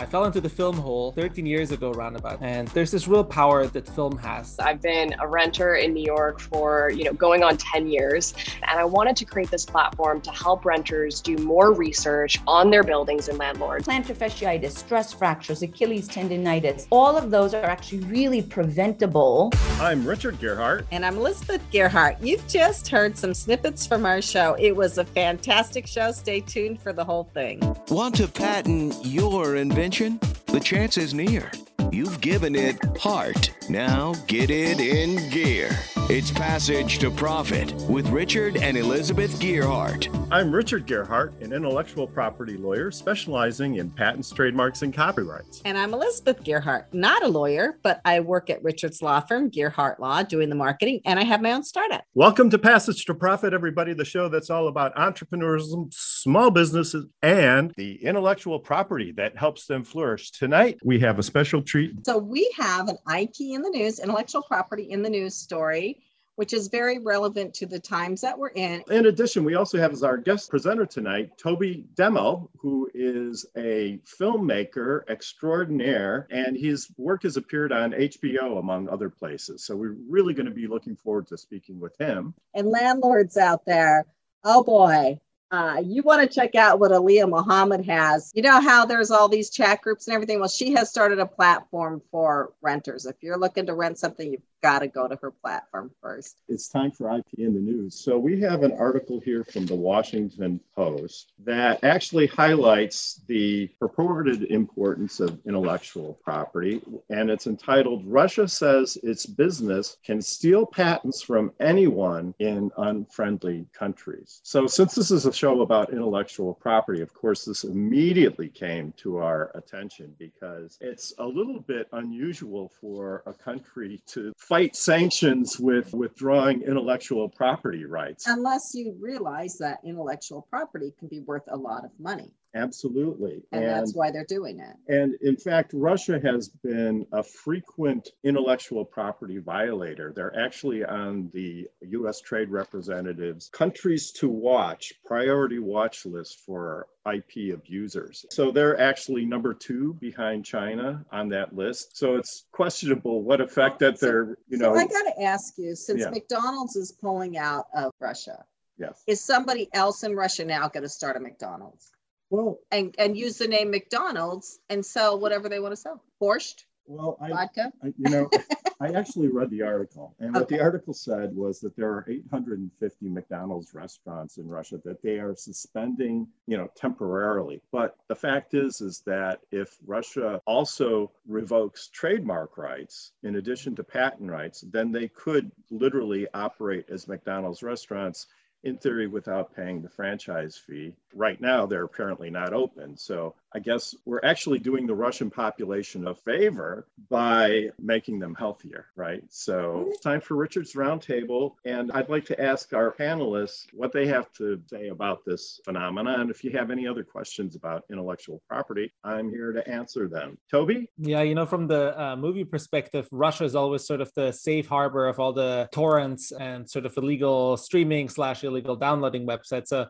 I fell into the film hole 13 years ago, roundabout, and there's this real power that film has. I've been a renter in New York for, you know, going on 10 years, and I wanted to create this platform to help renters do more research on their buildings and landlords. Plantar fasciitis, stress fractures, Achilles tendonitis, all of those are actually really preventable. I'm Richard Gearhart. And I'm Elizabeth Gearhart. You've just heard some snippets from our show. It was a fantastic show. Stay tuned for the whole thing. Want to patent your invention? The chance is near. You've given it heart. Now get it in gear. It's Passage to Profit with Richard and Elizabeth Gearhart. I'm Richard Gearhart, an intellectual property lawyer specializing in patents, trademarks, and copyrights. And I'm Elizabeth Gearhart, not a lawyer, but I work at Richard's law firm, Gearhart Law, doing the marketing, and I have my own startup. Welcome to Passage to Profit, everybody, the show that's all about entrepreneurship, small businesses, and the intellectual property that helps them flourish. Tonight, we have a special treat. So we have an IP in the news, intellectual property in the news story which is very relevant to the times that we're in. In addition, we also have as our guest presenter tonight, Toby Deml, who is a filmmaker extraordinaire, and his work has appeared on HBO, among other places. So we're really going to be looking forward to speaking with him. And landlords out there, oh boy, uh, you want to check out what Allia Mohamed has. You know how there's all these chat groups and everything? Well, she has started a platform for renters. If you're looking to rent something, you've got to go to her platform first. It's time for IP in the news. So we have an article here from the Washington Post that actually highlights the purported importance of intellectual property. And it's entitled Russia Says Its Business Can Steal Patents from Anyone in Unfriendly Countries. So, since this is a show about intellectual property, of course, this immediately came to our attention because it's a little bit unusual for a country to fight sanctions with withdrawing intellectual property rights. Unless you realize that intellectual property can be worth a lot of money. Absolutely. And, and, that's why they're doing it. And in fact, Russia has been a frequent intellectual property violator. They're actually on the US Trade Representative's countries to watch, priority watch list for IP abusers. So they're actually number two behind China on that list. So it's questionable what effect that they're, you know. So I got to ask you since yeah. McDonald's is pulling out of Russia, yes. is somebody else in Russia now going to start a McDonald's? Well, and, and use the name McDonald's and sell whatever they want to sell. Borscht? Well, I, vodka. I, you know, I actually read the article, and what the article said was that there are 850 McDonald's restaurants in Russia that they are suspending, you know, temporarily. But the fact is, is that if Russia also revokes trademark rights in addition to patent rights, then they could literally operate as McDonald's restaurants in theory without paying the franchise fee. Right now, they're apparently not open. So I guess we're actually doing the Russian population a favor by making them healthier, right? So it's time for Richard's Roundtable. And I'd like to ask our panelists what they have to say about this phenomena. And if you have any other questions about intellectual property, I'm here to answer them. Toby? Yeah, you know, from the uh, movie perspective, Russia is always sort of the safe harbor of all the torrents and sort of illegal streaming slash illegal downloading websites. So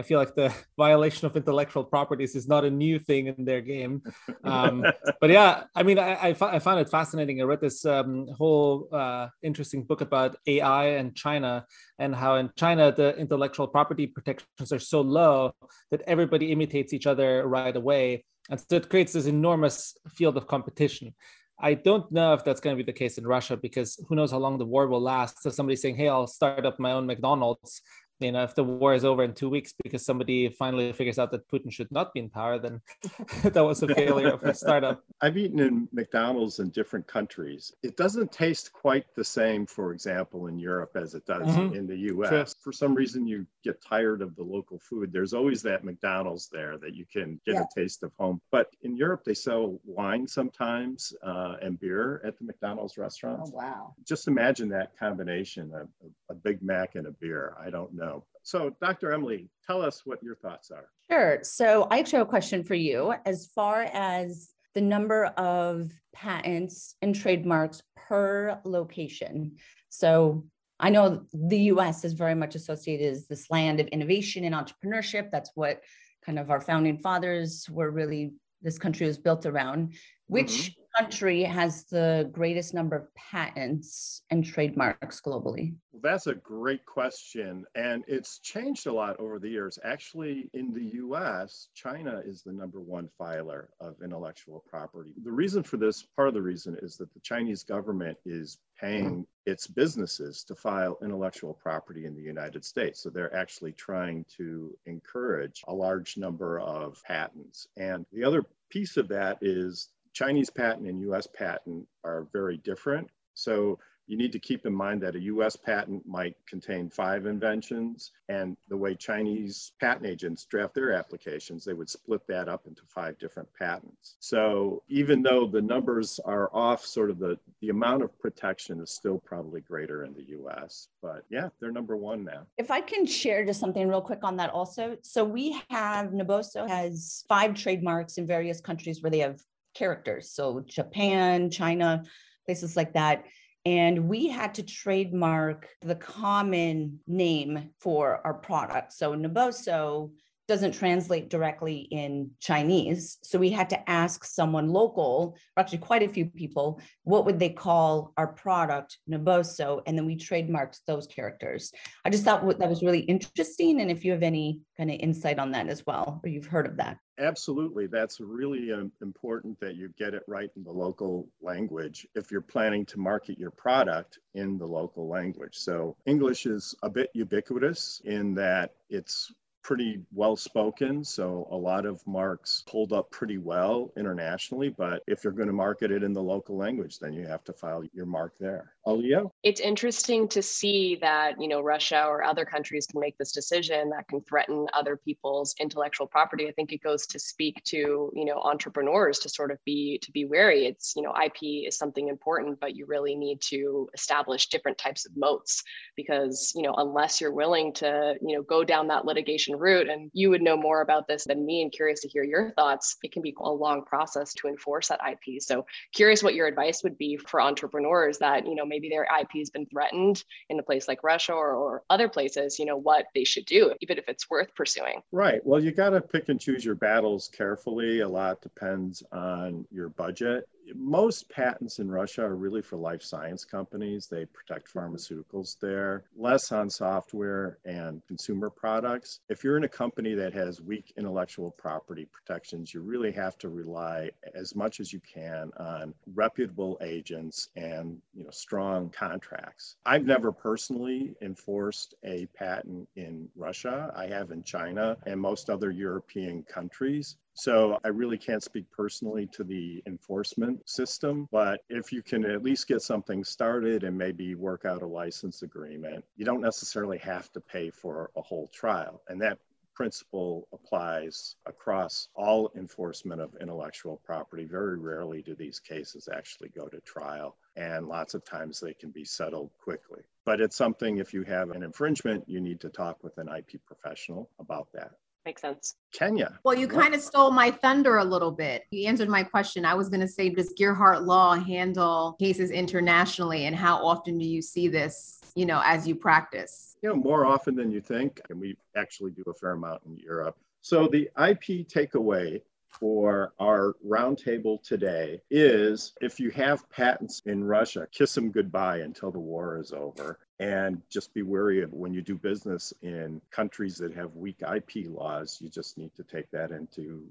I feel like the violation of intellectual properties is not a new thing in their game. Um, but yeah, I mean, I, I, I, found it fascinating. I read this um, whole uh, interesting book about AI and China and how in China the intellectual property protections are so low that everybody imitates each other right away. And so it creates this enormous field of competition. I don't know if that's going to be the case in Russia because who knows how long the war will last. So somebody saying, "Hey, I'll start up my own McDonald's," you know, if the war is over in two weeks because somebody finally figures out that Putin should not be in power, then that was a failure of a startup. I've eaten in McDonald's in different countries. It doesn't taste quite the same, for example, in Europe as it does mm-hmm. in the US. True. For some reason, you get tired of the local food. There's always that McDonald's there that you can get yeah. a taste of home. But in Europe, they sell wine sometimes uh, and beer at the McDonald's restaurants. Oh, wow. Just imagine that combination of a Big Mac and a beer. I don't know know. So, Dr. Emily, tell us what your thoughts are. Sure. So, I actually have a question for you. As far as the number of patents and trademarks per location. So, I know the US is very much associated as this land of innovation and entrepreneurship. That's what kind of our founding fathers were really this country was built around. Which mm-hmm. Country has the greatest number of patents and trademarks globally? Well, that's a great question. And it's changed a lot over the years. Actually, in the US, China is the number one filer of intellectual property. The reason for this, part of the reason, is that the Chinese government is paying its businesses to file intellectual property in the United States. So they're actually trying to encourage a large number of patents. And the other piece of that is Chinese patent and US patent are very different. So you need to keep in mind that a US patent might contain five inventions, and the way Chinese patent agents draft their applications, they would split that up into five different patents. So even though the numbers are off, sort of the, the amount of protection is still probably greater in the US. But yeah, they're number one now. If I can share just something real quick on that also. So we have, Naboso has five trademarks in various countries where they have characters. So Japan, China, places like that. And we had to trademark the common name for our product. So Naboso doesn't translate directly in Chinese. So we had to ask someone local, or actually quite a few people, what would they call our product, Naboso? And then we trademarked those characters. I just thought that was really interesting. And if you have any kind of insight on that as well, or you've heard of that. Absolutely. That's really um, important that you get it right in the local language if you're planning to market your product in the local language. So English is a bit ubiquitous in that it's pretty well spoken. So a lot of marks hold up pretty well internationally. But if you're going to market it in the local language, then you have to file your mark there. Oh, Allia? It's interesting to see that, you know, Russia or other countries can make this decision that can threaten other people's intellectual property. I think it goes to speak to, you know, entrepreneurs to sort of be to be wary. It's, you know, IP is something important, but you really need to establish different types of moats because, you know, unless you're willing to, you know, go down that litigation route and you would know more about this than me and curious to hear your thoughts, it can be a long process to enforce that IP. So curious what your advice would be for entrepreneurs that, you know, maybe their IP has been threatened in a place like Russia or, or other places, you know, what they should do, even if it's worth pursuing. Right. Well, you got to pick and choose your battles carefully. A lot depends on your budget most patents in Russia are really for life science companies. They protect pharmaceuticals there, less on software and consumer products. If you're in a company that has weak intellectual property protections, you really have to rely as much as you can on reputable agents and you know strong contracts. I've never personally enforced a patent in Russia. I have in China and most other European countries. So I really can't speak personally to the enforcement system, but if you can at least get something started and maybe work out a license agreement, you don't necessarily have to pay for a whole trial. And that principle applies across all enforcement of intellectual property. Very rarely do these cases actually go to trial, and lots of times they can be settled quickly. But it's something, if you have an infringement, you need to talk with an IP professional about that. Makes sense. Kenya. Well, you kind of stole my thunder a little bit. You answered my question. I was going to say, does Gearhart Law handle cases internationally, and how often do you see this, you know, as you practice? You know, more often than you think, and we actually do a fair amount in Europe. So the IP takeaway for our roundtable today is if you have patents in Russia, kiss them goodbye until the war is over and just be wary of when you do business in countries that have weak IP laws, you just need to take that into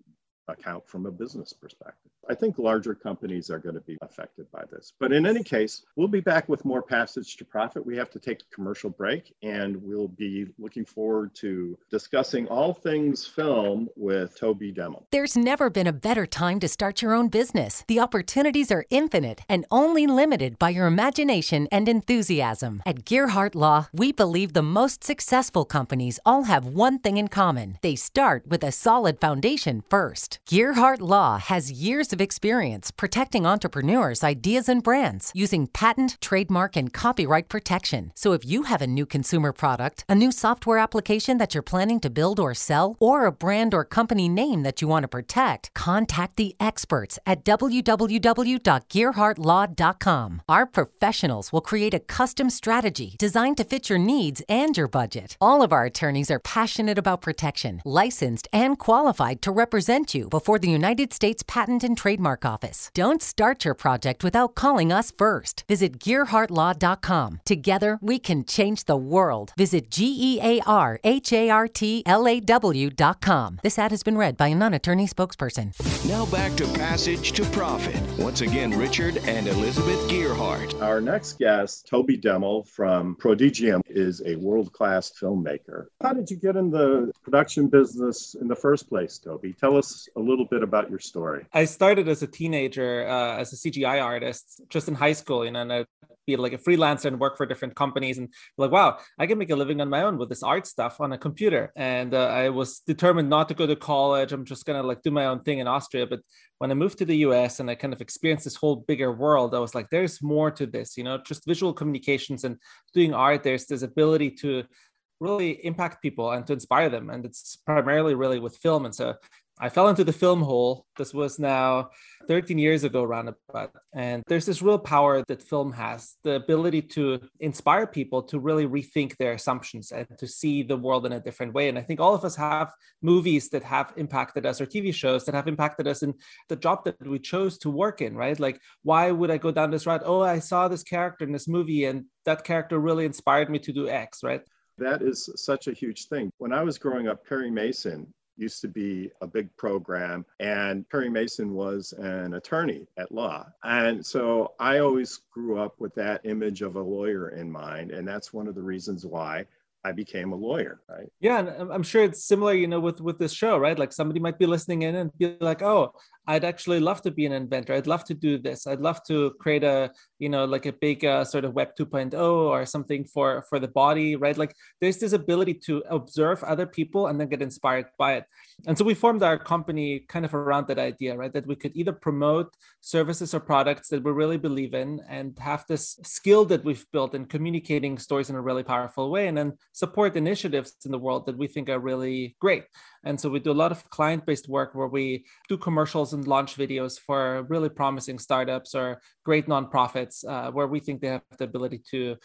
account from a business perspective. I think larger companies are going to be affected by this. But in any case, we'll be back with more Passage to Profit. We have to take a commercial break and we'll be looking forward to discussing all things film with Toby Deml. There's never been a better time to start your own business. The opportunities are infinite and only limited by your imagination and enthusiasm. At Gearhart Law, we believe the most successful companies all have one thing in common they start with a solid foundation first. Gearhart Law has years of experience protecting entrepreneurs, ideas, and brands using patent, trademark, and copyright protection. So if you have a new consumer product, a new software application that you're planning to build or sell, or a brand or company name that you want to protect, contact the experts at www.gearhartlaw.com. Our professionals will create a custom strategy designed to fit your needs and your budget. All of our attorneys are passionate about protection, licensed, and qualified to represent you before the United States Patent and Trademark Office. Don't start your project without calling us first. Visit GearhartLaw.com. Together, we can change the world. Visit G E A R H A R T L A W.com. This ad has been read by a non attorney spokesperson. Now back to Passage to Profit. Once again, Richard and Elizabeth Gearhart. Our next guest, Toby Deml from Prodigium, is a world class filmmaker. How did you get in the production business in the first place, Toby? Tell us a little bit about your story. I started as a teenager uh, as a CGI artist just in high school, you know, and I be like a freelancer and work for different companies and like wow i can make a living on my own with this art stuff on a computer. And uh, i was determined not to go to college. I'm just gonna like do my own thing in austria. But when i moved to the us and i kind of experienced this whole bigger world i was like there's more to this you know just visual communications and doing art. There's this ability to really impact people and to inspire them. And it's primarily really with film. And so I fell into the film hole. This was now 13 years ago, roundabout. And there's this real power that film has the ability to inspire people to really rethink their assumptions and to see the world in a different way. And I think all of us have movies that have impacted us or TV shows that have impacted us in the job that we chose to work in, right? Like, why would I go down this route? Oh, I saw this character in this movie and that character really inspired me to do X, right? That is such a huge thing. When I was growing up, Perry Mason used to be a big program, and Perry Mason was an attorney at law. And so I always grew up with that image of a lawyer in mind. And that's one of the reasons why I became a lawyer, right? Yeah, and I'm sure it's similar, you know, with with this show, right? Like somebody might be listening in and be like, "Oh, I'd actually love to be an inventor. I'd love to do this. I'd love to create a, you know, like a big uh, sort of Web 2.0 or something for for the body, right? Like there's this ability to observe other people and then get inspired by it. And so we formed our company kind of around that idea, right? That we could either promote services or products that we really believe in and have this skill that we've built in communicating stories in a really powerful way, and then support initiatives in the world that we think are really great. And so we do a lot of client based work where we do commercials and launch videos for really promising startups or great nonprofits uh, where we think they have the ability to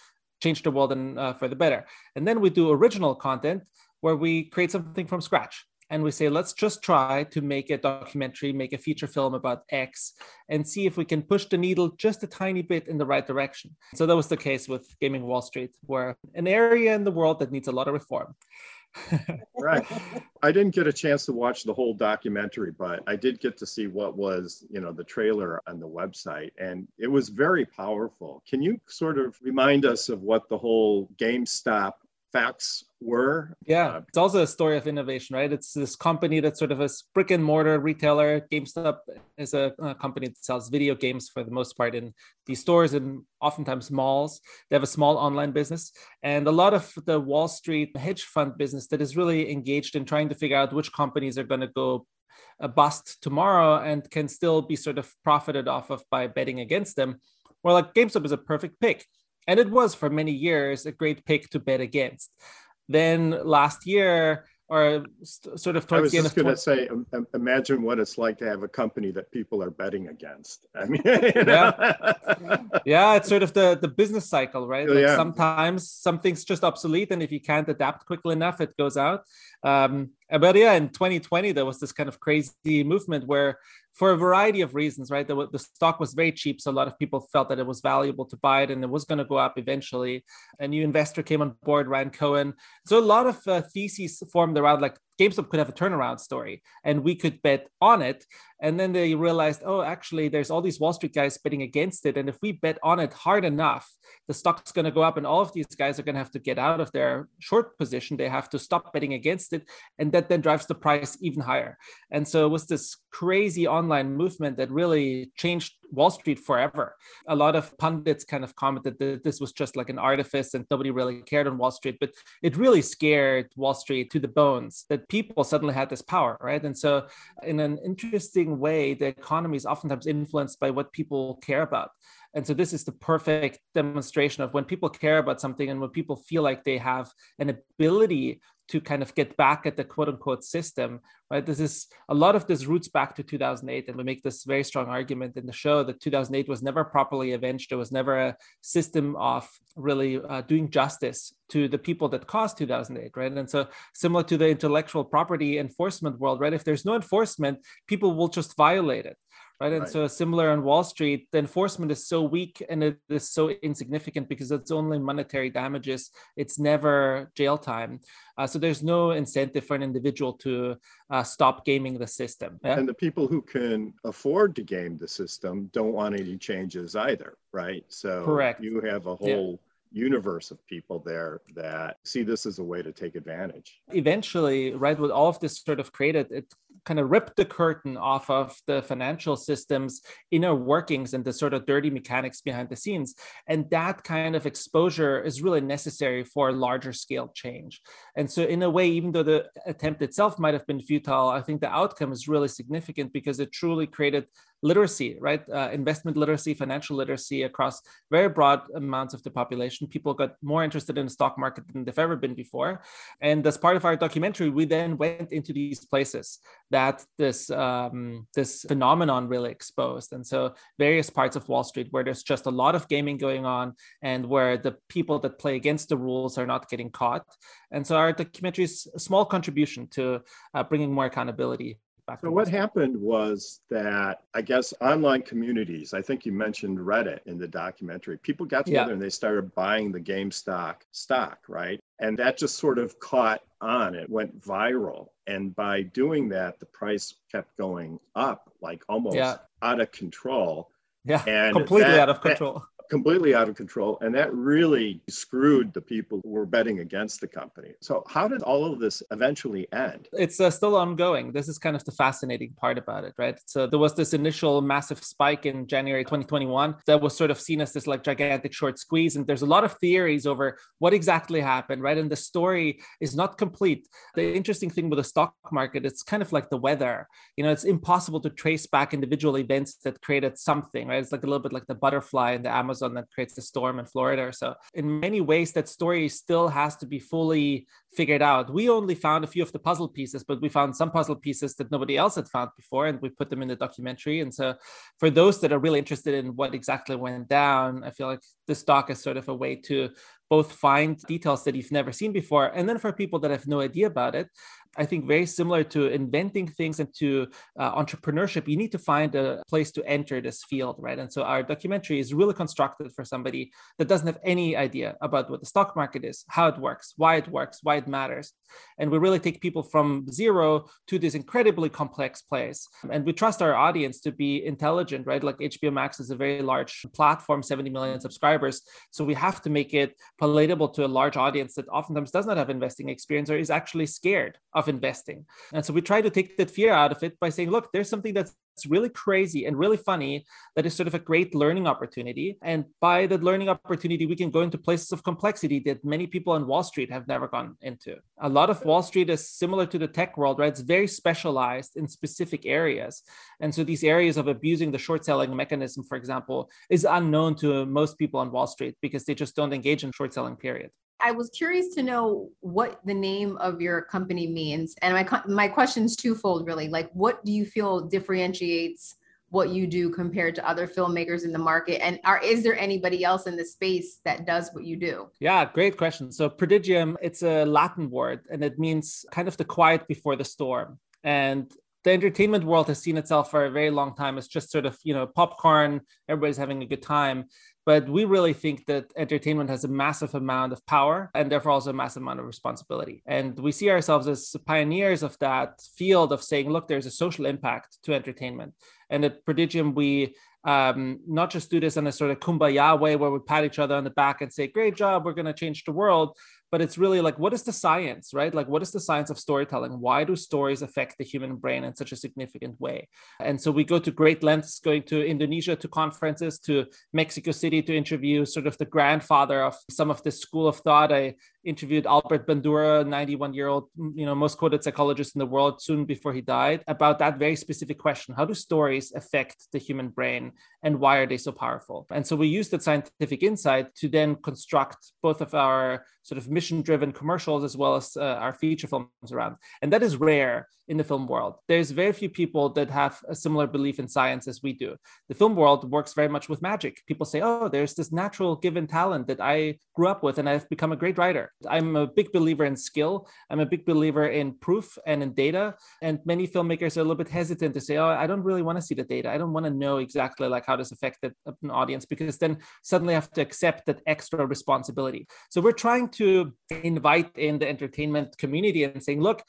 change the world and uh, for the better. And then we do original content where we create something from scratch. And we say let's just try to make a documentary make a feature film about x and see if we can push the needle just a tiny bit in the right direction. So that was the case with gaming wall street where an area in the world that needs a lot of reform right. I didn't get a chance to watch the whole documentary, but I did get to see what was, you know, the trailer on the website, and it was very powerful. Can you sort of remind us of what the whole GameStop facts were. Yeah, uh, it's also a story of innovation, right? It's this company that's sort of a brick and mortar retailer. GameStop is a, a, company that sells video games for the most part in these stores and oftentimes malls. They have a small online business and a lot of the Wall Street hedge fund business that is really engaged in trying to figure out which companies are going to go a bust tomorrow and can still be sort of profited off of by betting against them. Well, like GameStop is a perfect pick and it was for many years a great pick to bet against. Then last year, or sort of towards I was just going to say, um, imagine what it's like to have a company that people are betting against. I mean, yeah, yeah, it's sort of the the business cycle, right? Like yeah. Sometimes something's just obsolete, and if you can't adapt quickly enough, it goes out. Um, but yeah, in 2020, there was this kind of crazy movement where for a variety of reasons, right? The, the stock was very cheap, so a lot of people felt that it was valuable to buy it, and it was going to go up eventually. A new investor came on board, Ryan Cohen. So a lot of uh, theses formed around like GameStop could have a turnaround story, and we could bet on it. And then they realized, oh, actually, there's all these Wall Street guys betting against it, and if we bet on it hard enough, the stock's going to go up, and all of these guys are going to have to get out of their short position. They have to stop betting against it, and that then drives the price even higher. And so it was this crazy online movement that really changed Wall Street forever. A lot of pundits kind of commented that this was just like an artifice and nobody really cared on Wall Street, but it really scared Wall Street to the bones that people suddenly had this power, right? And so, in an interesting way, the economy is oftentimes influenced by what people care about. And so this is the perfect demonstration of when people care about something and when people feel like they have an ability to kind of get back at the quote unquote system, right? This is a lot of this roots back to 2008. And we make this very strong argument in the show that 2008 was never properly avenged. There was never a system of really uh, doing justice to the people that caused 2008, right? And so, similar to the intellectual property enforcement world, right? If there's no enforcement, people will just violate it right? And right. so similar on Wall Street, the enforcement is so weak and it is so insignificant because it's only monetary damages. It's never jail time. Uh, so there's no incentive for an individual to uh, stop gaming the system. Yeah? And the people who can afford to game the system don't want any changes either, right? So Correct. you have a whole yeah universe of people there that see this as a way to take advantage. Eventually, right, with all of this sort of created, it kind of ripped the curtain off of the financial system's inner workings and the sort of dirty mechanics behind the scenes. And that kind of exposure is really necessary for larger scale change. And so, in a way, even though the attempt itself might have been futile, I think the outcome is really significant because it truly created literacy, right? Uh, investment literacy, financial literacy across very broad amounts of the population. People got more interested in the stock market than they've ever been before. And as part of our documentary, we then went into these places that this um, this phenomenon really exposed. And so various parts of Wall Street where there's just a lot of gaming going on and where the people that play against the rules are not getting caught. And so our documentary is a small contribution to uh, bringing more accountability so what happened was that I guess online communities, I think you mentioned Reddit in the documentary, people got together yeah. and they started buying the GameStop stock, right? And that just sort of caught on. It went viral. And by doing that, the price kept going up like almost yeah. out of control. Yeah, and completely that, out of control. Completely out of control. And that really screwed the people who were betting against the company. So, how did all of this eventually end? It's uh, still ongoing. This is kind of the fascinating part about it, right? So, there was this initial massive spike in January 2021 that was sort of seen as this like gigantic short squeeze. And there's a lot of theories over what exactly happened, right? And the story is not complete. The interesting thing with the stock market, it's kind of like the weather. You know, it's impossible to trace back individual events that created something, right? It's like a little bit like the butterfly in the Amazon Amazon that creates the storm in Florida. So in many ways, that story still has to be fully figured out. We only found a few of the puzzle pieces, but we found some puzzle pieces that nobody else had found before, and we put them in the documentary. And so for those that are really interested in what exactly went down, I feel like this doc is sort of a way to both find details that you've never seen before, and then for people that have no idea about it, I think very similar to inventing things and to uh, entrepreneurship, you need to find a place to enter this field, right? And so our documentary is really constructed for somebody that doesn't have any idea about what the stock market is, how it works, why it works, why it matters. And we really take people from zero to this incredibly complex place. And we trust our audience to be intelligent, right? Like HBO Max is a very large platform, 70 million subscribers. So we have to make it palatable to a large audience that oftentimes does not have investing experience or is actually scared of of investing. And so we try to take that fear out of it by saying, look, there's something that's really crazy and really funny that is sort of a great learning opportunity. And by that learning opportunity, we can go into places of complexity that many people on Wall Street have never gone into. A lot of Wall Street is similar to the tech world, right? It's very specialized in specific areas. And so these areas of abusing the short selling mechanism, for example, is unknown to most people on Wall Street because they just don't engage in short selling period. I was curious to know what the name of your company means. And my my question is twofold really. Like what do you feel differentiates what you do compared to other filmmakers in the market? And are is there anybody else in the space that does what you do? Yeah great question. So prodigium it's a latin word and it means kind of the quiet before the storm. And the entertainment world has seen itself for a very long time. As just sort of you know popcorn everybody's having a good time but we really think that entertainment has a massive amount of power and therefore also a massive amount of responsibility. And we see ourselves as pioneers of that field of saying, look, there's a social impact to entertainment. And at Prodigium, we um, not just do this in a sort of kumbaya way where we pat each other on the back and say, great job, we're going to change the world, but it's really like what is the science right? Like what is the science of storytelling? Why do stories affect the human brain in such a significant way? And so we go to great lengths going to indonesia to conferences to mexico city to interview sort of the grandfather of some of this school of thought. I interviewed Albert Bandura, 91 year old, you know, most quoted psychologist in the world soon before he died, about that very specific question. How do stories affect the human brain and why are they so powerful? And so we used that scientific insight to then construct both of our sort of mission driven commercials as well as uh, our feature films around. And that is rare in the film world. There's very few people that have a similar belief in science as we do. The film world works very much with magic. People say, oh, there's this natural given talent that I grew up with and I've become a great writer. I'm a big believer in skill. I'm a big believer in proof and in data. And many filmmakers are a little bit hesitant to say, oh, I don't really want to see the data. I don't want to know exactly like how this affected an audience because then suddenly I have to accept that extra responsibility. So we're trying to invite in the entertainment community and saying, look,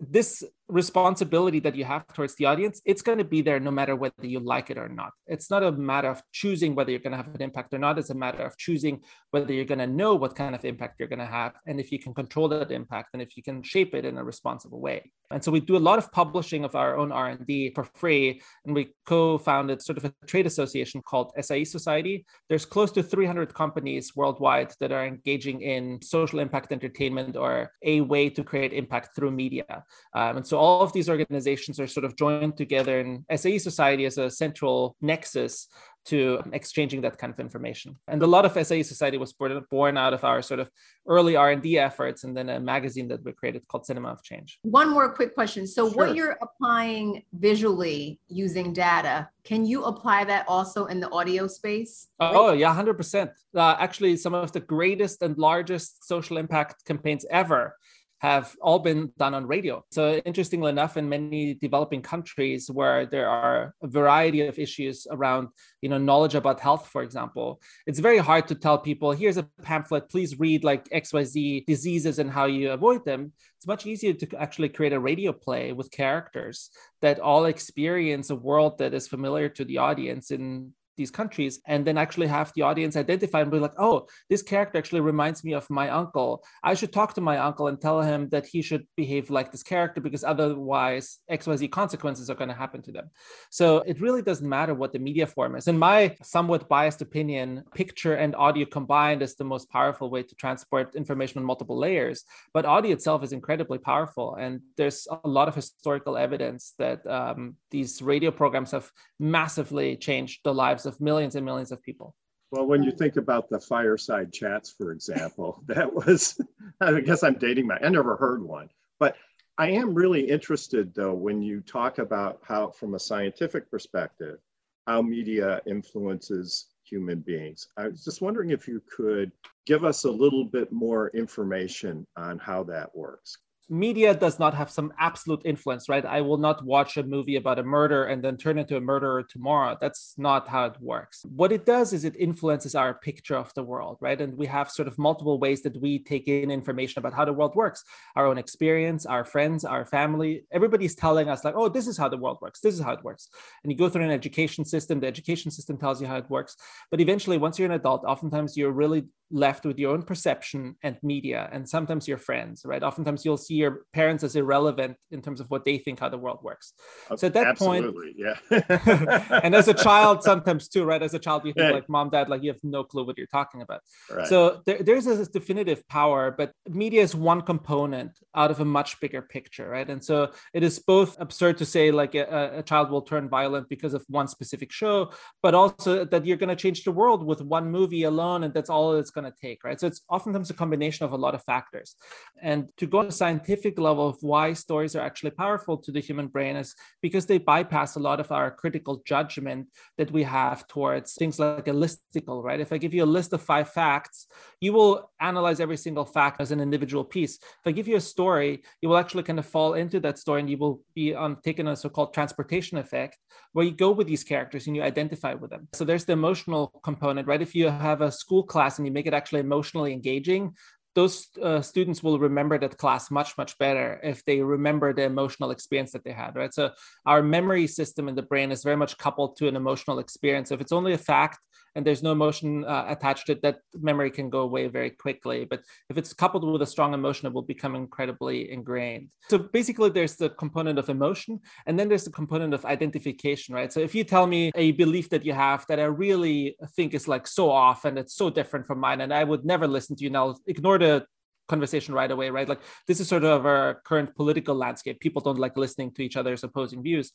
this responsibility that you have towards the audience, it's going to be there no matter whether you like it or not. It's not a matter of choosing whether you're going to have an impact or not. It's a matter of choosing whether you're going to know what kind of impact you're going to have and if you can control that impact and if you can shape it in a responsible way. And so we do a lot of publishing of our own R&D for free and we co-founded sort of a trade association called SIE Society. There's close to 300 companies worldwide that are engaging in social impact entertainment or a way to create impact through media. Um, and so so all of these organizations are sort of joined together in SIE Society as a central nexus to exchanging that kind of information. And a lot of SIE Society was born out of our sort of early R&D efforts and then a magazine that we created called Cinema of Change. One more quick question. So sure. what you're applying visually using data, can you apply that also in the audio space? Oh, yeah, 100%. Uh, actually, some of the greatest and largest social impact campaigns ever have all been done on radio. So, interestingly enough, in many developing countries where there are a variety of issues around, you know, knowledge about health, for example, it's very hard to tell people, here's a pamphlet, please read like XYZ diseases and how you avoid them. It's much easier to actually create a radio play with characters that all experience a world that is familiar to the audience in these countries and then actually have the audience identify and be like oh this character actually reminds me of my uncle. I should talk to my uncle and tell him that he should behave like this character because otherwise xyz consequences are going to happen to them. So it really doesn't matter what the media form is. In my somewhat biased opinion picture and audio combined is the most powerful way to transport information on multiple layers but audio itself is incredibly powerful and there's a lot of historical evidence that um, these radio programs have massively changed the lives lives of millions and millions of people. Well, when you think about the fireside chats, for example, that was, I guess I'm dating my, I never heard one, but I am really interested though, when you talk about how, from a scientific perspective, how media influences human beings. I was just wondering if you could give us a little bit more information on how that works media does not have some absolute influence, right? I will not watch a movie about a murder and then turn into a murderer tomorrow. That's not how it works. What it does is it influences our picture of the world, right? And we have sort of multiple ways that we take in information about how the world works our own experience, our friends, our family. Everybody's telling us, like, oh, this is how the world works. This is how it works. And you go through an education system, the education system tells you how it works. But eventually, once you're an adult, oftentimes you're really left with your own perception and media and sometimes your friends right oftentimes you'll see your parents as irrelevant in terms of what they think how the world works so at that Absolutely, point yeah and as a child sometimes too right as a child you think like mom dad like you have no clue what you're talking about right. so there, there's this definitive power but media is one component out of a much bigger picture right and so it is both absurd to say like a, a child will turn violent because of one specific show but also that you're going to change the world with one movie alone and that's all it's going to take, right? So it's oftentimes a combination of a lot of factors. And to go to scientific level of why stories are actually powerful to the human brain is because they bypass a lot of our critical judgment that we have towards things like a listicle, right? If I give you a list of five facts, you will analyze every single fact as an individual piece. If I give you a story, you will actually kind of fall into that story and you will be on taken a so-called transportation effect where you go with these characters and you identify with them. So there's the emotional component, right? If you have a school class and you make it actually emotionally engaging those uh, students will remember that class much much better if they remember the emotional experience that they had right so our memory system in the brain is very much coupled to an emotional experience if it's only a fact and there's no emotion uh, attached to it, that memory can go away very quickly. But if it's coupled with a strong emotion, it will become incredibly ingrained. So basically, there's the component of emotion, and then there's the component of identification, right? So if you tell me a belief that you have that I really think is like so off and it's so different from mine, and I would never listen to you now, ignore the conversation right away, right? Like this is sort of our current political landscape. People don't like listening to each other's opposing views.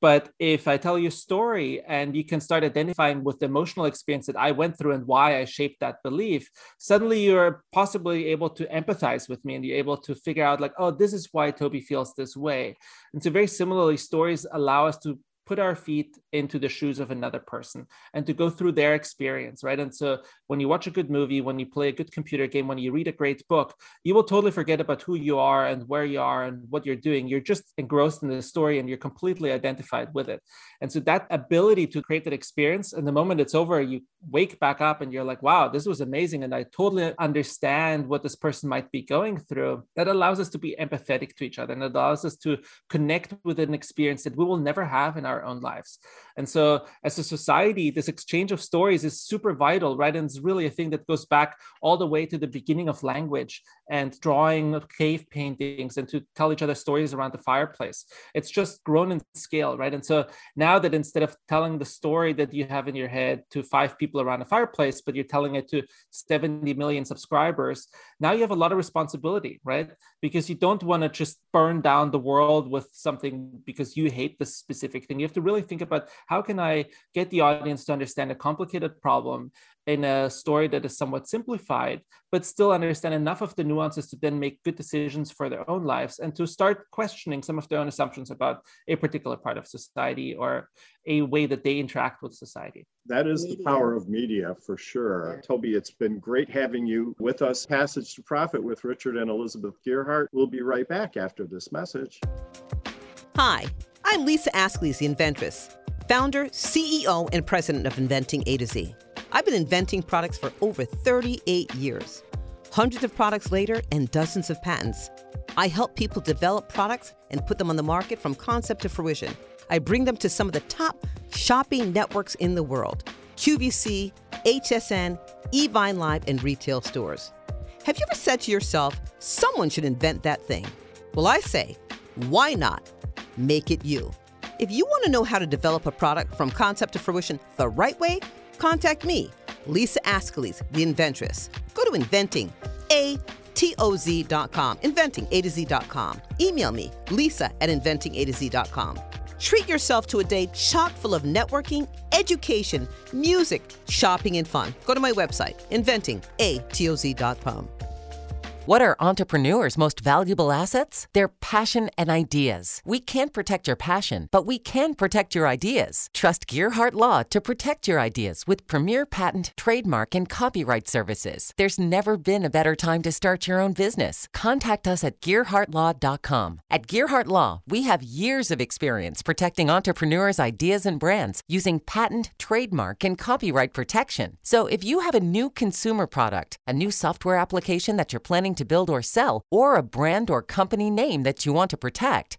But if I tell you a story and you can start identifying with the emotional experience that I went through and why I shaped that belief, suddenly you're possibly able to empathize with me and you're able to figure out, like, oh, this is why Toby feels this way. And so, very similarly, stories allow us to put our feet into the shoes of another person and to go through their experience, right? And so when you watch a good movie, when you play a good computer game, when you read a great book, you will totally forget about who you are and where you are and what you're doing. You're just engrossed in the story and you're completely identified with it. And so that ability to create that experience, and the moment it's over, you wake back up and you're like, wow, this was amazing. And I totally understand what this person might be going through. That allows us to be empathetic to each other and it allows us to connect with an experience that we will never have in our own lives. And so, as a society, this exchange of stories is super vital, right? And it's really a thing that goes back all the way to the beginning of language and drawing cave paintings and to tell each other stories around the fireplace. It's just grown in scale, right? And so now that instead of telling the story that you have in your head to five people around a fireplace, but you're telling it to 70 million subscribers, now you have a lot of responsibility, right? Because you don't want to just burn down the world with something because you hate this specific thing. You have to really think about how can I get the audience to understand a complicated problem in a story that is somewhat simplified, but still understand enough of the nuances to then make good decisions for their own lives and to start questioning some of their own assumptions about a particular part of society or a way that they interact with society. That is media. the power of media for sure. Yeah. Toby, it's been great having you with us. Passage to Profit with Richard and Elizabeth Gearhart. We'll be right back after this message. Hi, I'm Lisa Ascolese, the inventress, founder, CEO, and president of Inventing A to Z. I've been inventing products for over 38 years. Hundreds of products later and dozens of patents. I help people develop products and put them on the market from concept to fruition. I bring them to some of the top shopping networks in the world QVC, HSN, Evine Live, and retail stores. Have you ever said to yourself, someone should invent that thing? Well, I say, why not make it you? If you want to know how to develop a product from concept to fruition the right way, contact me, Lisa Ascolese, the inventress. Go to inventing, A T O Z.com, inventing A to Z.com. Email me, lisa at inventing A to Z.com. Treat yourself to a day chock full of networking, education, music, shopping, and fun. Go to my website, inventingatoz.com. What are entrepreneurs' most valuable assets? Their passion and ideas. We can't protect your passion, but we can protect your ideas. Trust Gearhart Law to protect your ideas with premier patent, trademark, and copyright services. There's never been a better time to start your own business. Contact us at gearhartlaw.com. At Gearhart Law, we have years of experience protecting entrepreneurs' ideas and brands using patent, trademark, and copyright protection. So if you have a new consumer product, a new software application that you're planning to build or sell, or a brand or company name that you want to protect,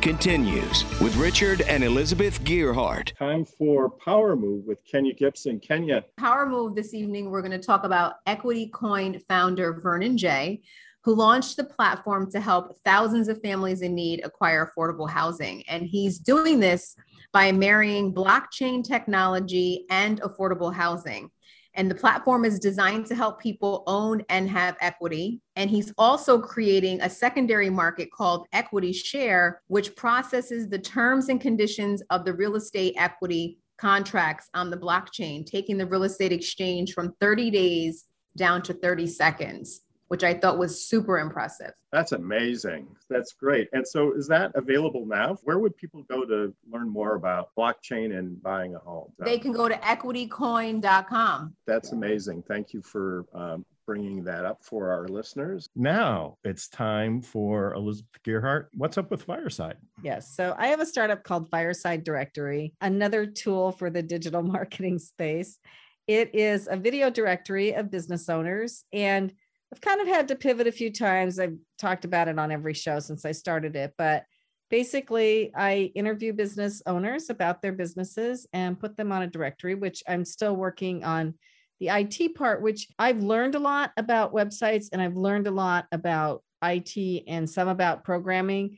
continues with Richard and Elizabeth Gearhart. Time for Power Move with Kenya Gibson. Kenya. Power Move this evening, we're going to talk about Equity Coin founder Vernon Jay who launched the platform to help thousands of families in need acquire affordable housing. And he's doing this by marrying blockchain technology and affordable housing. And the platform is designed to help people own and have equity. And he's also creating a secondary market called Equity Share, which processes the terms and conditions of the real estate equity contracts on the blockchain, taking the real estate exchange from 30 days down to 30 seconds. Which I thought was super impressive. That's amazing. That's great. And so is that available now? Where would people go to learn more about blockchain and buying a home? They can go to equitycoin.com. That's amazing. Thank you for um, bringing that up for our listeners. Now it's time for Elizabeth Gearhart. What's up with Fireside? Yes. So I have a startup called Fireside Directory, another tool for the digital marketing space. It is a video directory of business owners. And I've kind of had to pivot a few times. I've talked about it on every show since I started it. But basically, I interview business owners about their businesses and put them on a directory, which I'm still working on the IT part, which I've learned a lot about websites and I've learned a lot about IT and some about programming.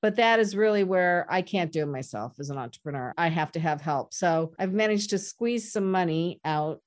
But that is really where I can't do it myself as an entrepreneur. I have to have help. So I've managed to squeeze some money out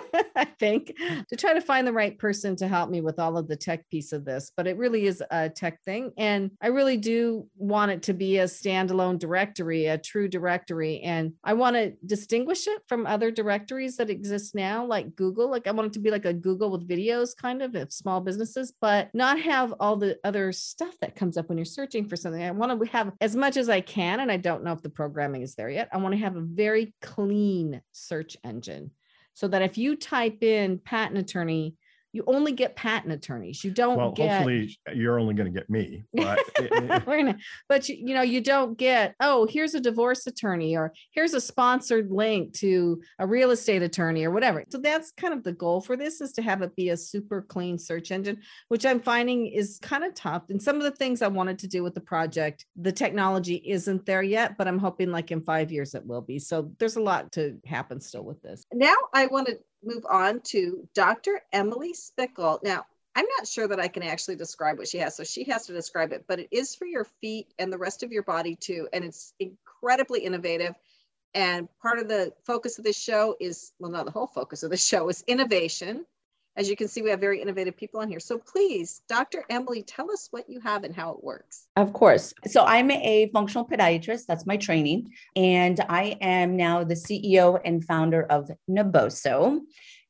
I think, to try to find the right person to help me with all of the tech piece of this. But it really is a tech thing. And I really do want it to be a standalone directory, a true directory. And I want to distinguish it from other directories that exist now, like Google. Like I want it to be like a Google with videos, kind of, of small businesses, but not have all the other stuff that comes up when you're searching for something. I want to have as much as I can. And I don't know if the programming is there yet. I want to have a very clean search engine so that if you type in patent attorney you only get patent attorneys. You don't well, get. hopefully, you're only going to get me. But, We're gonna, but you, you know, you don't get. Oh, here's a divorce attorney, or here's a sponsored link to a real estate attorney, or whatever. So that's kind of the goal for this is to have it be a super clean search engine, which I'm finding is kind of tough. And some of the things I wanted to do with the project, the technology isn't there yet, but I'm hoping like in five years it will be. So there's a lot to happen still with this. Now I want to move on to Dr. Emily Splichal. Now, I'm not sure that I can actually describe what she has, so she has to describe it, but it is for your feet and the rest of your body too. And it's incredibly innovative. And part of the focus of this show is well, not the whole focus of the show is innovation. As you can see, we have very innovative people on here. So please, Dr. Emily, tell us what you have and how it works. Of course. So I'm a functional podiatrist. That's my training. And I am now the CEO and founder of Naboso.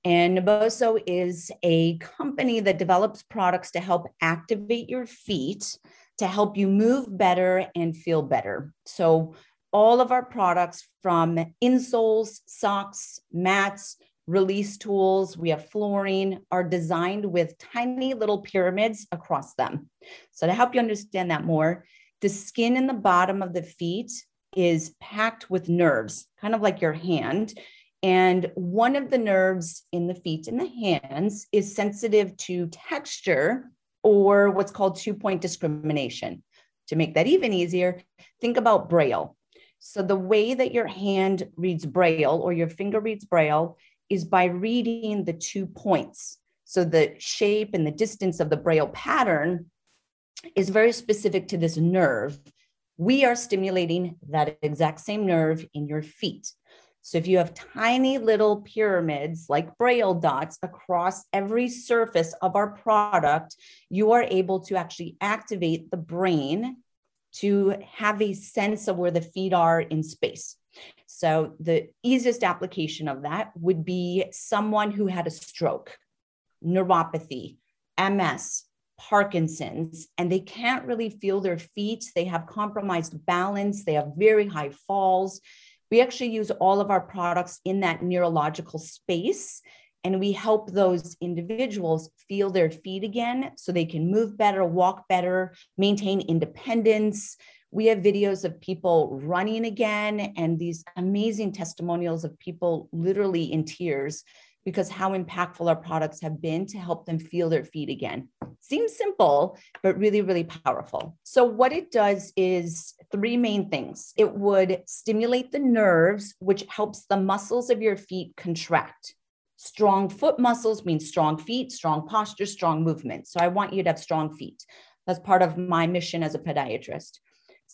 And Naboso is a company that develops products to help activate your feet to help you move better and feel better. So all of our products from insoles, socks, mats, release tools, we have flooring, are designed with tiny little pyramids across them. So, to help you understand that more, the skin in the bottom of the feet is packed with nerves, kind of like your hand. And one of the nerves in the feet and the hands is sensitive to texture or what's called two point discrimination. To make that even easier, think about Braille. So, the way that your hand reads Braille or your finger reads Braille is by reading the two points. So the shape and the distance of the Braille pattern is very specific to this nerve. We are stimulating that exact same nerve in your feet. So if you have tiny little pyramids like Braille dots across every surface of our product, you are able to actually activate the brain to have a sense of where the feet are in space. So, the easiest application of that would be someone who had a stroke, neuropathy, MS, Parkinson's, and they can't really feel their feet. They have compromised balance, they have very high falls. We actually use all of our products in that neurological space. And we help those individuals feel their feet again so they can move better, walk better, maintain independence, we have videos of people running again and these amazing testimonials of people literally in tears because how impactful our products have been to help them feel their feet again. Seems simple, but really, really powerful. So, what it does is three main things it would stimulate the nerves, which helps the muscles of your feet contract. Strong foot muscles means strong feet, strong posture, strong movement. So, I want you to have strong feet. That's part of my mission as a podiatrist.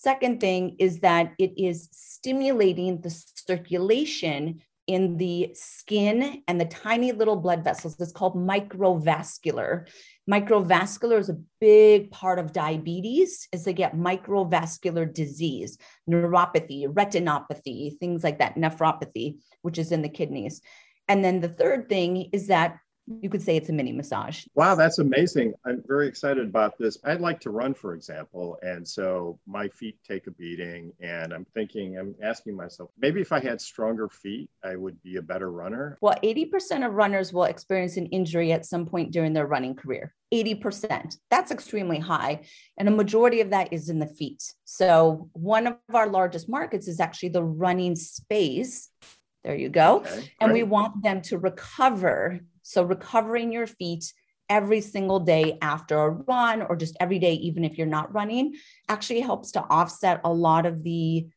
Second thing is that it is stimulating the circulation in the skin and the tiny little blood vessels. It's called microvascular. Microvascular is a big part of diabetes as they get microvascular disease, neuropathy, retinopathy, things like that, nephropathy, which is in the kidneys. And then the third thing is that you could say it's a mini massage. Wow, that's amazing. I'm very excited about this. I'd like to run, for example. And so my feet take a beating. And I'm thinking, I'm asking myself, maybe if I had stronger feet, I would be a better runner. Well, 80% of runners will experience an injury at some point during their running career. 80%. That's extremely high. And a majority of that is in the feet. So, one of our largest markets is actually the running space. There you go. Okay, and we want them to recover. So, recovering your feet every single day after a run or just every day, even if you're not running, actually helps to offset a lot of the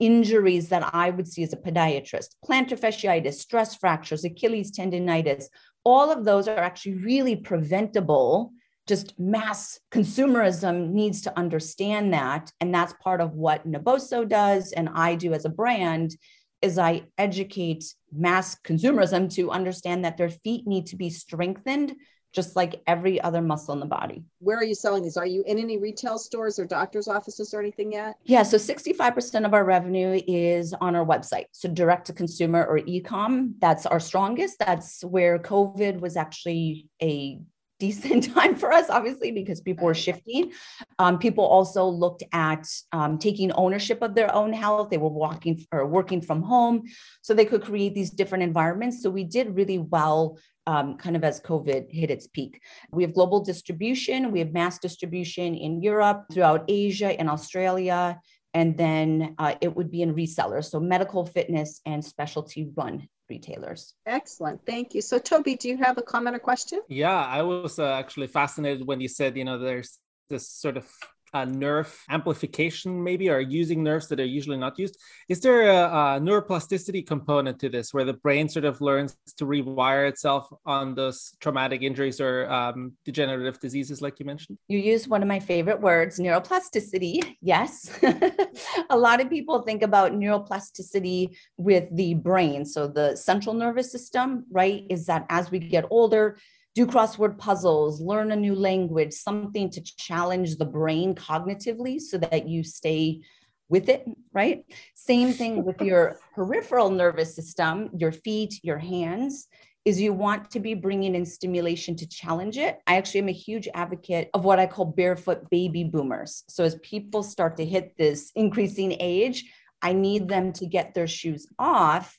injuries that I would see as a podiatrist plantar fasciitis, stress fractures, Achilles tendonitis, all of those are actually really preventable. Just mass consumerism needs to understand that. And that's part of what Naboso does and I do as a brand is I educate mass consumerism to understand that their feet need to be strengthened just like every other muscle in the body. Where are you selling these? Are you in any retail stores or doctor's offices or anything yet? Yeah, so 65% of our revenue is on our website. So direct to consumer or e-com, that's our strongest. That's where COVID was actually a decent time for us, obviously, because people were shifting. Um, people also looked at um, taking ownership of their own health. They were walking or working from home, so they could create these different environments. So we did really well. Um, kind of as COVID hit its peak. We have global distribution, we have mass distribution in Europe, throughout Asia, and Australia, and then uh, it would be in resellers. So medical, fitness, and specialty run retailers. Excellent. Thank you. So, Toby, do you have a comment or question? Yeah, I was uh, actually fascinated when you said, you know, there's this sort of a nerve amplification maybe or using nerves that are usually not used. Is there a, a, neuroplasticity component to this where the brain sort of learns to rewire itself on those traumatic injuries or um, degenerative diseases like you mentioned? You use one of my favorite words neuroplasticity. Yes. A lot of people think about neuroplasticity with the brain. So the central nervous system right is that as we get older do crossword puzzles, learn a new language, something to challenge the brain cognitively so that you stay with it, right? Same thing with your peripheral nervous system, your feet, your hands, is you want to be bringing in stimulation to challenge it. I actually am a huge advocate of what I call barefoot baby boomers. So as people start to hit this increasing age, I need them to get their shoes off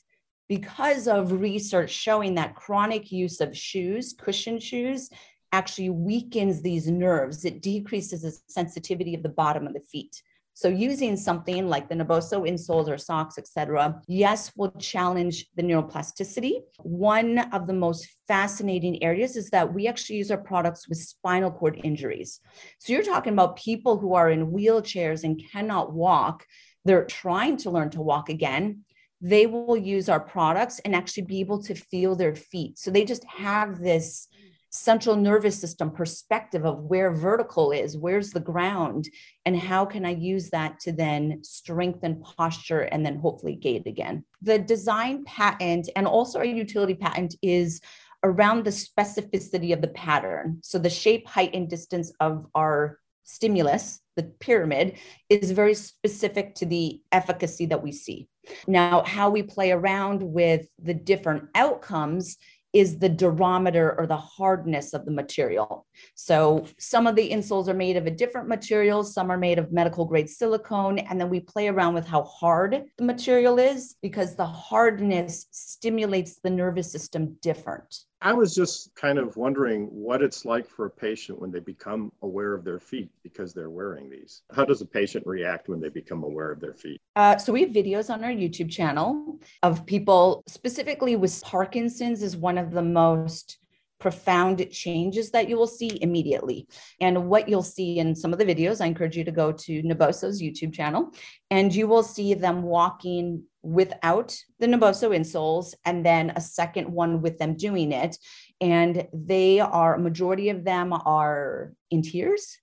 because of research showing that chronic use of shoes, cushion shoes, actually weakens these nerves. It decreases the sensitivity of the bottom of the feet. So using something like the Naboso insoles or socks, etc., yes, will challenge the neuroplasticity. One of the most fascinating areas is that we actually use our products with spinal cord injuries. So you're talking about people who are in wheelchairs and cannot walk. They're trying to learn to walk again they will use our products and actually be able to feel their feet. So they just have this central nervous system perspective of where vertical is, where's the ground, and how can I use that to then strengthen posture and then hopefully gait again. The design patent and also our utility patent is around the specificity of the pattern. So the shape, height, and distance of our stimulus, the pyramid, is very specific to the efficacy that we see. Now, how we play around with the different outcomes is the durometer or the hardness of the material. So some of the insoles are made of a different material, some are made of medical grade silicone, and then we play around with how hard the material is because the hardness stimulates the nervous system different. I was just kind of wondering what it's like for a patient when they become aware of their feet because they're wearing these. How does a patient react when they become aware of their feet? Uh, so we have videos on our YouTube channel of people specifically with Parkinson's is one of the most profound changes that you will see immediately. And what you'll see in some of the videos, I encourage you to go to Naboso's YouTube channel, and you will see them walking without the Naboso insoles and then a second one with them doing it. And they are, majority of them are in tears.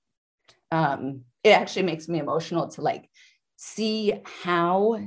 Um, it actually makes me emotional to like see how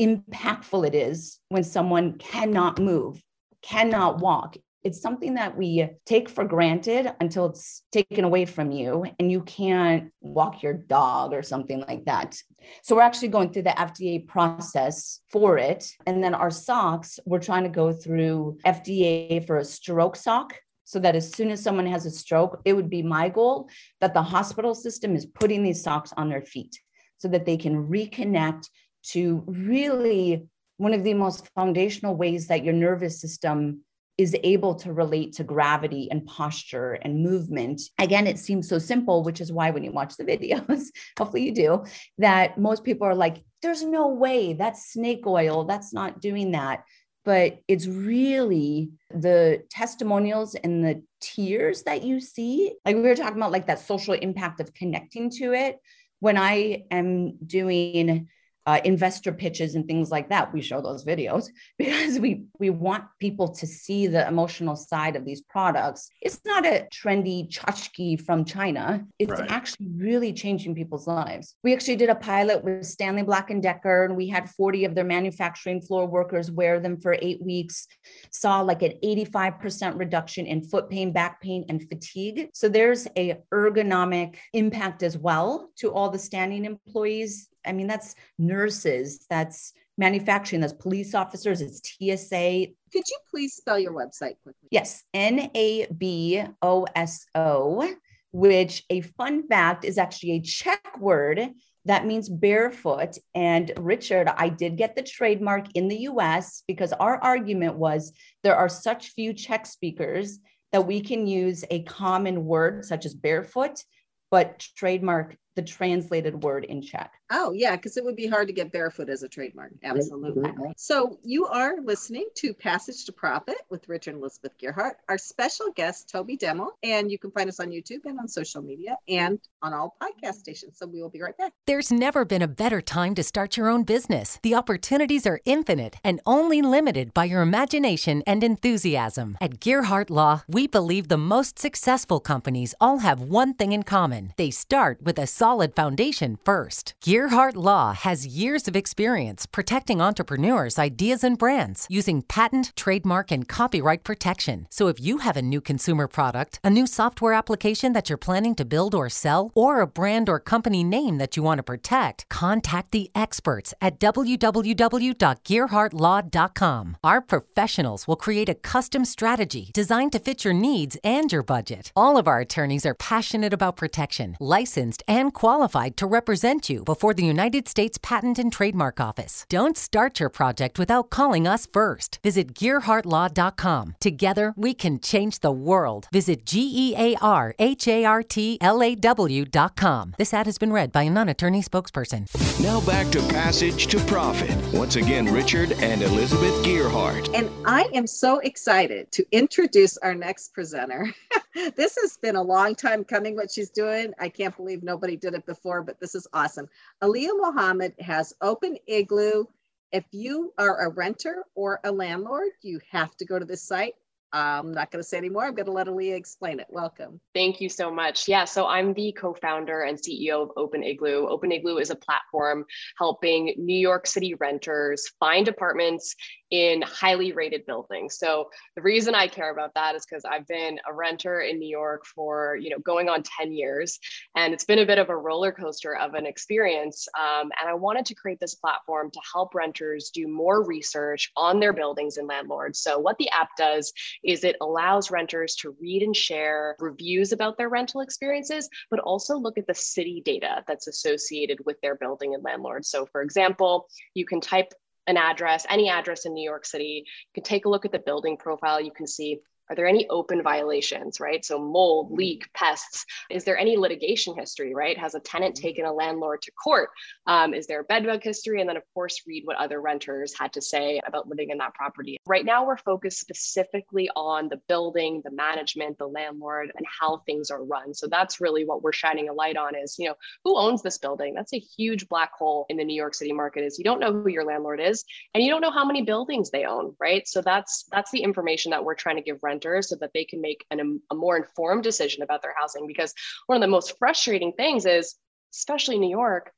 impactful it is when someone cannot move, cannot walk, it's something that we take for granted until it's taken away from you and you can't walk your dog or something like that. So we're actually going through the FDA process for it. And then our socks, we're trying to go through FDA for a stroke sock so that as soon as someone has a stroke, it would be my goal that the hospital system is putting these socks on their feet so that they can reconnect to really one of the most foundational ways that your nervous system is able to relate to gravity and posture and movement. Again, it seems so simple, which is why when you watch the videos, hopefully you do, that most people are like, there's no way that's snake oil. That's not doing that. But it's really the testimonials and the tears that you see. Like we were talking about, like that social impact of connecting to it. When I am doing uh, investor pitches and things like that we show those videos because we we want people to see the emotional side of these products. It's not a trendy tchotchke from china. It's right. actually really changing people's lives. We actually did a pilot with stanley black and decker and we had 40 of their manufacturing floor workers wear them for eight weeks. Saw like an 85% reduction in foot pain back pain and fatigue. So there's a ergonomic impact as well to all the standing employees I mean, that's nurses, that's manufacturing, that's police officers, it's TSA. Could you please spell your website quickly? Yes, N A B O S O, which a fun fact is actually a Czech word that means barefoot. And Richard, I did get the trademark in the US because our argument was there are such few Czech speakers that we can use a common word such as barefoot, but trademark the translated word in Czech. Oh, yeah, because it would be hard to get barefoot as a trademark. Absolutely. So you are listening to Passage to Profit with Richard and Elizabeth Gearhart, our special guest, Toby Deml. And you can find us on YouTube and on social media and on all podcast stations. So we will be right back. There's never been a better time to start your own business. The opportunities are infinite and only limited by your imagination and enthusiasm. At Gearhart Law, we believe the most successful companies all have one thing in common they start with a solid foundation first. Gearhart Law has years of experience protecting entrepreneurs' ideas and brands using patent, trademark, and copyright protection. So if you have a new consumer product, a new software application that you're planning to build or sell, or a brand or company name that you want to protect, contact the experts at www.gearhartlaw.com. Our professionals will create a custom strategy designed to fit your needs and your budget. All of our attorneys are passionate about protection, licensed, and qualified to represent you before the United States Patent and Trademark Office. Don't start your project without calling us first. Visit GearhartLaw.com. Together, we can change the world. Visit G E A R H A R T L A W.com. This ad has been read by a non attorney spokesperson. Now back to Passage to Profit. Once again, Richard and Elizabeth Gearhart. And I am so excited to introduce our next presenter. this has been a long time coming, what she's doing. I can't believe nobody did it before, but this is awesome. Allia Mohamed has Open Igloo. If you are a renter or a landlord, you have to go to this site. I'm not going to say anymore. I'm going to let Aliyah explain it. Welcome. Thank you so much. Yeah, so I'm the co founder and CEO of Open Igloo. Open Igloo is a platform helping New York City renters find apartments in highly rated buildings. So the reason I care about that is because I've been a renter in New York for you know going on 10 years, and it's been a bit of a roller coaster of an experience. Um, and I wanted to create this platform to help renters do more research on their buildings and landlords. So what the app does is it allows renters to read and share reviews about their rental experiences, but also look at the city data that's associated with their building and landlord. So for example, you can type an address, any address in New York City. You can take a look at the building profile. You can see are there any open violations, right? So mold, mm-hmm. leak, pests. Is there any litigation history, right? Has a tenant mm-hmm. taken a landlord to court? Um, is there a bedbug history? And then, of course, read what other renters had to say about living in that property. Right now, we're focused specifically on the building, the management, the landlord, and how things are run. So that's really what we're shining a light on is, you know, who owns this building? That's a huge black hole in the New York City market is you don't know who your landlord is and you don't know how many buildings they own, right? So that's that's the information that we're trying to give renters so that they can make an, um, a more informed decision about their housing. Because one of the most frustrating things is, especially in New York,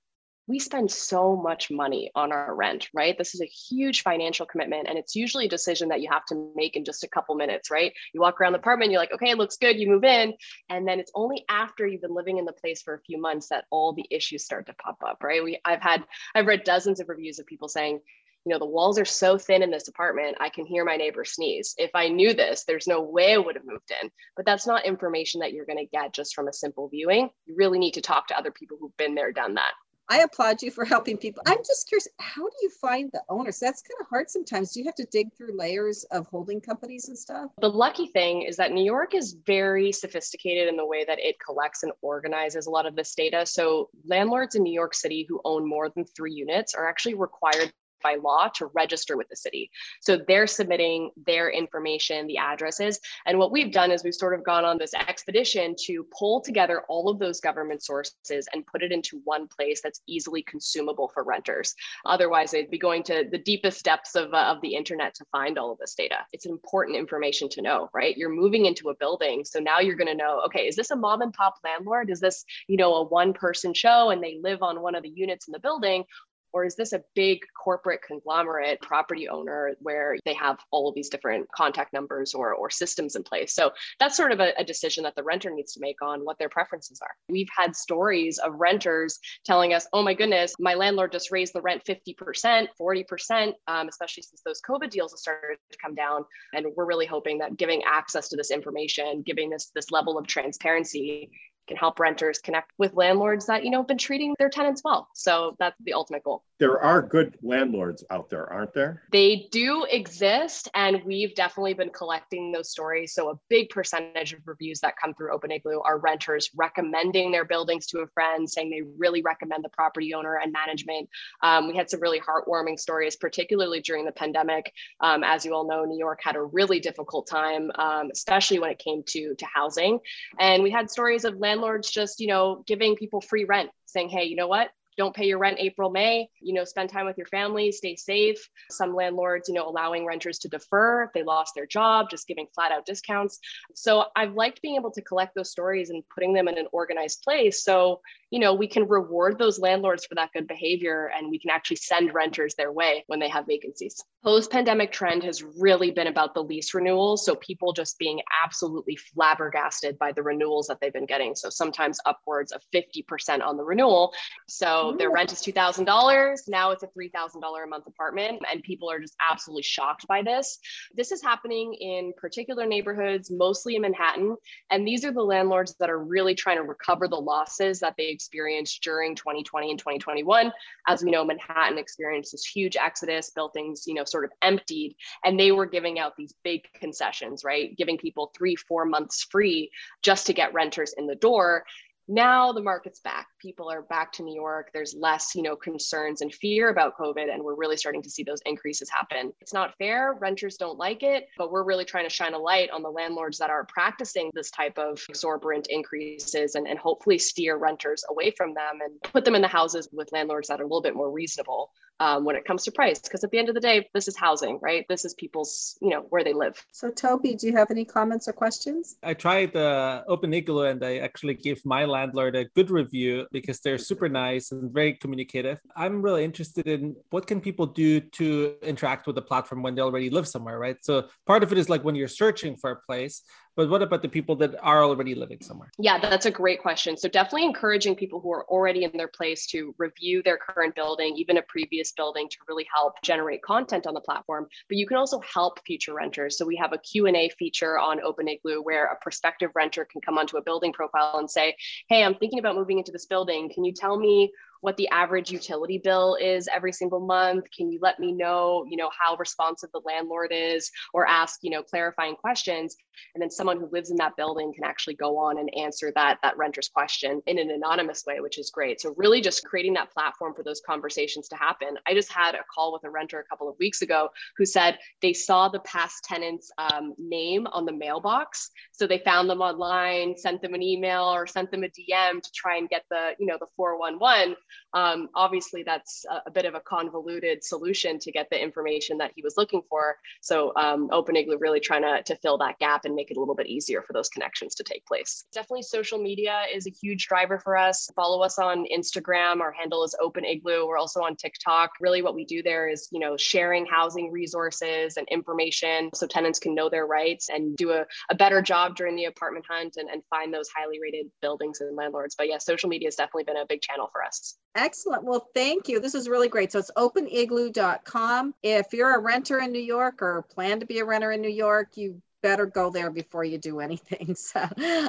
we spend so much money on our rent, right? This is a huge financial commitment. And it's usually a decision that you have to make in just a couple minutes, right? You walk around the apartment, you're like, okay, it looks good, you move in. And then it's only after you've been living in the place for a few months that all the issues start to pop up, right? We I've had, I've read dozens of reviews of people saying, you know, the walls are so thin in this apartment, I can hear my neighbor sneeze. If I knew this, there's no way I would have moved in. But that's not information that you're going to get just from a simple viewing. You really need to talk to other people who've been there, done that. I applaud you for helping people. I'm just curious, how do you find the owners? That's kind of hard sometimes. Do you have to dig through layers of holding companies and stuff? The lucky thing is that New York is very sophisticated in the way that it collects and organizes a lot of this data. So, landlords in New York City who own more than three units are actually required by law to register with the city. So they're submitting their information, the addresses. And what we've done is we've sort of gone on this expedition to pull together all of those government sources and put it into one place that's easily consumable for renters. Otherwise, they'd be going to the deepest depths of, uh, of the internet to find all of this data. It's important information to know, right? You're moving into a building. So now you're going to know, okay, is this a mom and pop landlord? Is this, you know, a one person show and they live on one of the units in the building? Or is this a big corporate conglomerate property owner where they have all of these different contact numbers or, or systems in place? So that's sort of a, a decision that the renter needs to make on what their preferences are. We've had stories of renters telling us, oh my goodness, my landlord just raised the rent 50%, 40%, um, especially since those COVID deals have started to come down. And we're really hoping that giving access to this information, giving this, this level of transparency can help renters connect with landlords that you know have been treating their tenants well. So that's the ultimate goal. There are good landlords out there aren't there? They do exist and we've definitely been collecting those stories. So a big percentage of reviews that come through open igloo are renters recommending their buildings to a friend saying they really recommend the property owner and management. Um, we had some really heartwarming stories particularly during the pandemic. Um, as you all know new york had a really difficult time um, especially when it came to to housing. And we had stories of landlords landlords just, you know, giving people free rent, saying, hey, you know what? don't pay your rent April, May, you know, spend time with your family, stay safe. Some landlords, you know, allowing renters to defer if they lost their job, just giving flat out discounts. So I've liked being able to collect those stories and putting them in an organized place. So you know, we can reward those landlords for that good behavior and we can actually send renters their way when they have vacancies. Post pandemic trend has really been about the lease renewals. So people just being absolutely flabbergasted by the renewals that they've been getting. So sometimes upwards of 50% on the renewal. So their rent is $2,000. Now it's a $3,000 a month apartment. And people are just absolutely shocked by this. This is happening in particular neighborhoods, mostly in Manhattan. And these are the landlords that are really trying to recover the losses that they experienced during 2020 and 2021. As we know, Manhattan experienced this huge exodus, buildings, you know, sort of emptied, and they were giving out these big concessions, right? Giving people three, four months free just to get renters in the door now the market's back. People are back to new york. There's less you know concerns and fear about covid and we're really starting to see those increases happen. It's not fair. Renters don't like it but we're really trying to shine a light on the landlords that are practicing this type of exorbitant increases and, and hopefully steer renters away from them and put them in the houses with landlords that are a little bit more reasonable um, when it comes to price. Because at the end of the day this is housing right? This is people's you know where they live. So toby do you have any comments or questions? I tried uh, open igloo and i actually give my landlord a good review because they're super nice and very communicative. I'm really interested in what can people do to interact with the platform when they already live somewhere right? So part of it is like when you're searching for a place but what about the people that are already living somewhere? Yeah, that's a great question. So definitely encouraging people who are already in their place to review their current building, even a previous building to really help generate content on the platform. But you can also help future renters. So we have a Q&A feature on Open Igloo where a prospective renter can come onto a building profile and say, hey, I'm thinking about moving into this building. Can you tell me what the average utility bill is every single month? Can you let me know, you know, how responsive the landlord is or ask, you know, clarifying questions? And then someone who lives in that building can actually go on and answer that, that renter's question in an anonymous way, which is great. So really just creating that platform for those conversations to happen. I just had a call with a renter a couple of weeks ago who said they saw the past tenant's um, name on the mailbox. So they found them online, sent them an email or sent them a DM to try and get the, you know, the 411 Um, obviously, that's a, a, bit of a convoluted solution to get the information that he was looking for. So um, Open Igloo really trying to, to fill that gap and make it a little bit easier for those connections to take place. Definitely social media is a huge driver for us. Follow us on Instagram. Our handle is Open Igloo. We're also on TikTok. Really what we do there is, you know, sharing housing resources and information so tenants can know their rights and do a, a better job during the apartment hunt and, and find those highly rated buildings and landlords. But yeah, social media has definitely been a big channel for us. Excellent. Well, thank you. This is really great. So it's openigloo.com. If you're a renter in New York or plan to be a renter in New York, you better go there before you do anything. So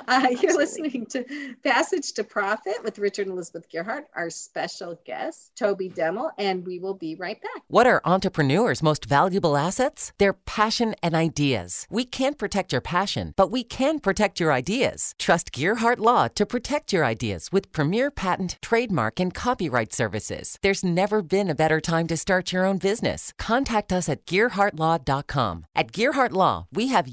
uh, you're listening to Passage to Profit with Richard and Elizabeth Gearhart, our special guest, Toby Deml, and we will be right back. What are entrepreneurs' most valuable assets? Their passion and ideas. We can't protect your passion, but we can protect your ideas. Trust Gearhart Law to protect your ideas with premier patent, trademark, and copyright services. There's never been a better time to start your own business. Contact us at gearhartlaw.com. At Gearhart Law, we have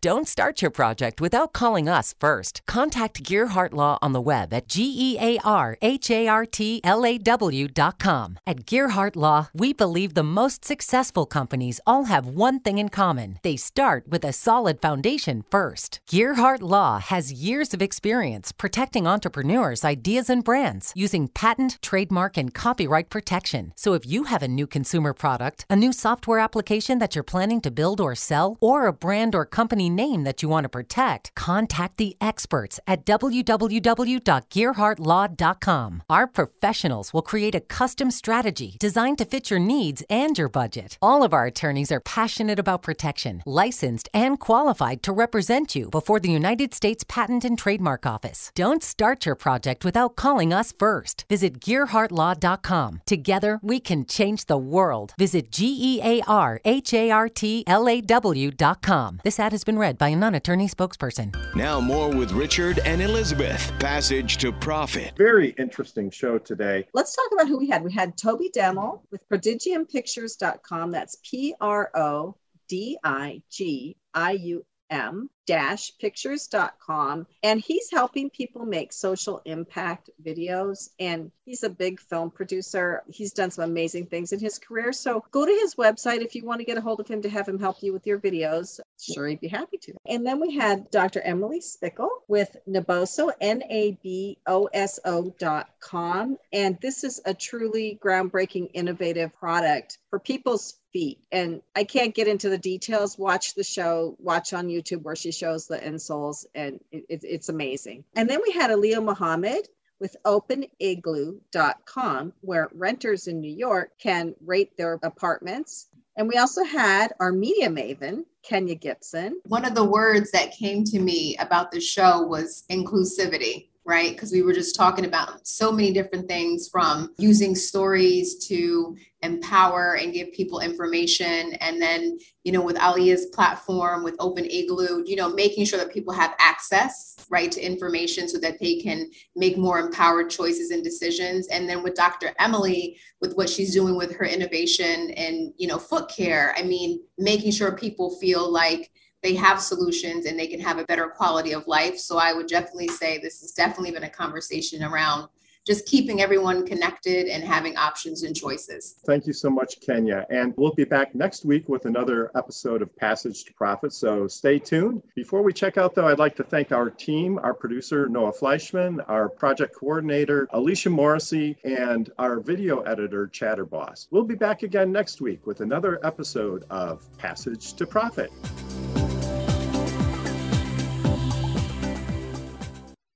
Don't start your project without calling us first. Contact Gearhart Law on the web at G E A R H A R T L A W dot com. At Gearhart Law, we believe the most successful companies all have one thing in common they start with a solid foundation first. Gearhart Law has years of experience protecting entrepreneurs' ideas and brands using patent, trademark, and copyright protection. So if you have a new consumer product, a new software application that you're planning to build or sell, or a brand or company company name that you want to protect, contact the experts at www.gearhartlaw.com. Our professionals will create a custom strategy designed to fit your needs and your budget. All of our attorneys are passionate about protection, licensed, and qualified to represent you before the United States Patent and Trademark Office. Don't start your project without calling us first. Visit gearhartlaw.com. Together, we can change the world. Visit G E A R H A R T L A W.com. This ad has been read by a non attorney spokesperson. Now, more with Richard and Elizabeth. Passage to Profit. Very interesting show today. Let's talk about who we had. We had Toby Deml with prodigiumpictures.com. That's P R O D I G I U M pictures.com and he's helping people make social impact videos. And he's a big film producer. He's done some amazing things in his career. So go to his website if you want to get a hold of him to have him help you with your videos. Sure he'd be happy to. And then we had dr emily Splichal with naboso n-a-b-o-s-o dot com. And this is a truly groundbreaking innovative product for people's feet and i can't get into the details watch the show watch on youtube where she shows the insoles, and it, it, it's amazing. And then we had Allia Mohamed with openigloo.com, where renters in New York can rate their apartments. And we also had our media maven, Kenya Gibson. One of the words that came to me about the show was inclusivity right? Because we were just talking about so many different things from using stories to empower and give people information. And then, you know, with Allia's platform, with Open Igloo, you know, making sure that people have access, right, to information so that they can make more empowered choices and decisions. And then with Dr. Emily, with what she's doing with her innovation and, you know, foot care, I mean, making sure people feel like, they have solutions and they can have a better quality of life. So I would definitely say this has definitely been a conversation around just keeping everyone connected and having options and choices. Thank you so much, Kenya. And we'll be back next week with another episode of Passage to Profit. So stay tuned. Before we check out, though, I'd like to thank our team, our producer, Noah Fleischman, our project coordinator, Alicia Morrissey, and our video editor, Chatterboss. We'll be back again next week with another episode of Passage to Profit.